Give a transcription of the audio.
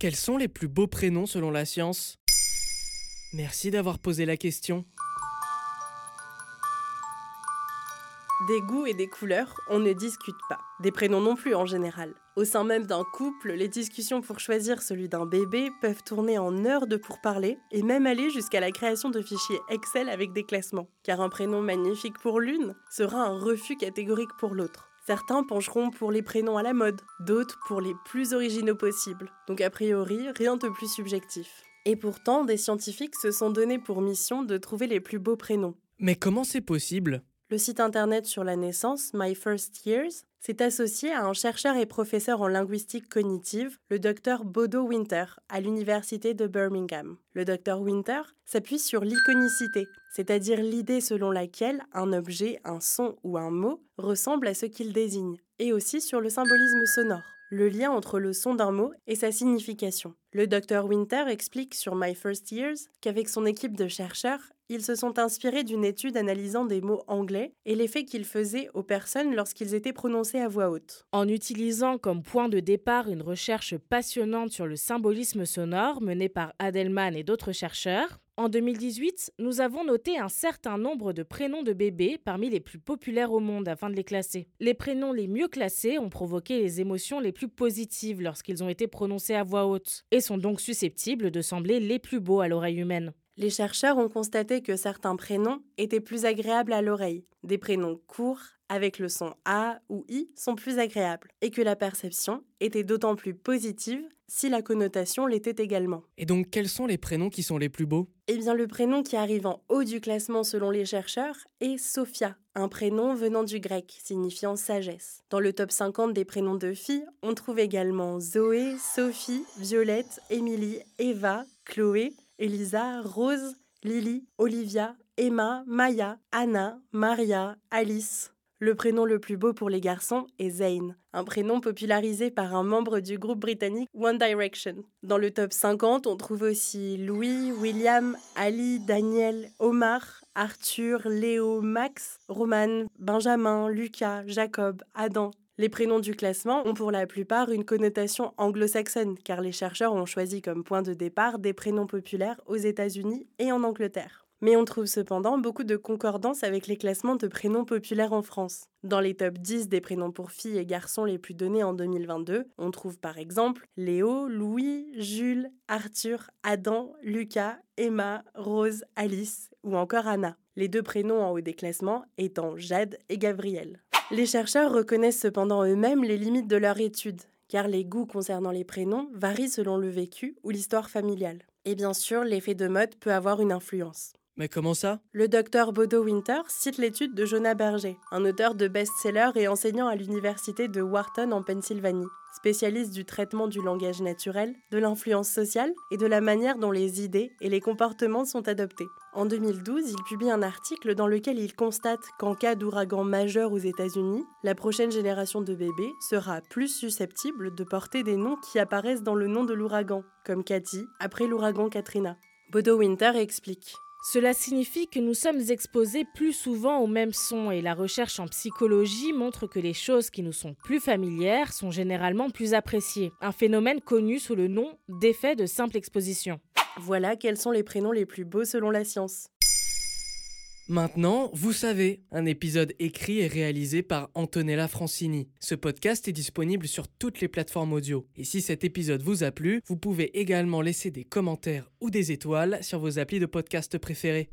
Quels sont les plus beaux prénoms selon la science? Merci d'avoir posé la question. Des goûts et des couleurs, on ne discute pas. Des prénoms non plus en général. Au sein même d'un couple, les discussions pour choisir celui d'un bébé peuvent tourner en heures de pourparlers et même aller jusqu'à la création de fichiers Excel avec des classements. Car un prénom magnifique pour l'une sera un refus catégorique pour l'autre. Certains pencheront pour les prénoms à la mode, d'autres pour les plus originaux possibles. Donc a priori, rien de plus subjectif. Et pourtant, des scientifiques se sont donnés pour mission de trouver les plus beaux prénoms. Mais comment c'est possible? Le site internet sur la naissance, My First Years, s'est associé à un chercheur et professeur en linguistique cognitive, le docteur Bodo Winter, à l'université de Birmingham. Le docteur Winter s'appuie sur l'iconicité, c'est-à-dire l'idée selon laquelle un objet, un son ou un mot ressemble à ce qu'il désigne, et aussi sur le symbolisme sonore le lien entre le son d'un mot et sa signification. Le docteur Winter explique sur My First Years qu'avec son équipe de chercheurs, ils se sont inspirés d'une étude analysant des mots anglais et l'effet qu'ils faisaient aux personnes lorsqu'ils étaient prononcés à voix haute. En utilisant comme point de départ une recherche passionnante sur le symbolisme sonore menée par Adelman et d'autres chercheurs, en 2018, nous avons noté un certain nombre de prénoms de bébés parmi les plus populaires au monde afin de les classer. Les prénoms les mieux classés ont provoqué les émotions les plus positives lorsqu'ils ont été prononcés à voix haute et sont donc susceptibles de sembler les plus beaux à l'oreille humaine. Les chercheurs ont constaté que certains prénoms étaient plus agréables à l'oreille. Des prénoms courts, avec le son A ou I, sont plus agréables, et que la perception était d'autant plus positive si la connotation l'était également. Et donc quels sont les prénoms qui sont les plus beaux? Eh bien le prénom qui arrive en haut du classement selon les chercheurs est Sophia, un prénom venant du grec signifiant sagesse. Dans le top 50 des prénoms de filles, on trouve également Zoé, Sophie, Violette, Émilie, Eva, Chloé, Elisa, Rose, Lily, Olivia, Emma, Maya, Anna, Maria, Alice. Le prénom le plus beau pour les garçons est Zayn, un prénom popularisé par un membre du groupe britannique One Direction. Dans le top 50, on trouve aussi Louis, William, Ali, Daniel, Omar, Arthur, Léo, Max, Roman, Benjamin, Lucas, Jacob, Adam, les prénoms du classement ont pour la plupart une connotation anglo-saxonne, car les chercheurs ont choisi comme point de départ des prénoms populaires aux États-Unis et en Angleterre. Mais on trouve cependant beaucoup de concordance avec les classements de prénoms populaires en France. Dans les top 10 des prénoms pour filles et garçons les plus donnés en 2022, on trouve par exemple Léo, Louis, Jules, Arthur, Adam, Lucas, Emma, Rose, Alice ou encore Anna. Les deux prénoms en haut des classements étant Jade et Gabriel. Les chercheurs reconnaissent cependant eux-mêmes les limites de leur étude, car les goûts concernant les prénoms varient selon le vécu ou l'histoire familiale. Et bien sûr, l'effet de mode peut avoir une influence. Mais comment ça? Le docteur Bodo Winter cite l'étude de Jonah Berger, un auteur de best-seller et enseignant à l'université de Wharton en Pennsylvanie, spécialiste du traitement du langage naturel, de l'influence sociale et de la manière dont les idées et les comportements sont adoptés. En 2012, il publie un article dans lequel il constate qu'en cas d'ouragan majeur aux États-Unis, la prochaine génération de bébés sera plus susceptible de porter des noms qui apparaissent dans le nom de l'ouragan, comme Cathy après l'ouragan Katrina. Bodo Winter explique. Cela signifie que nous sommes exposés plus souvent aux mêmes sons et la recherche en psychologie montre que les choses qui nous sont plus familières sont généralement plus appréciées, un phénomène connu sous le nom d'effet de simple exposition. Voilà quels sont les prénoms les plus beaux selon la science. Maintenant, vous savez, un épisode écrit et réalisé par Antonella Francini. Ce podcast est disponible sur toutes les plateformes audio. Et si cet épisode vous a plu, vous pouvez également laisser des commentaires ou des étoiles sur vos applis de podcast préférés.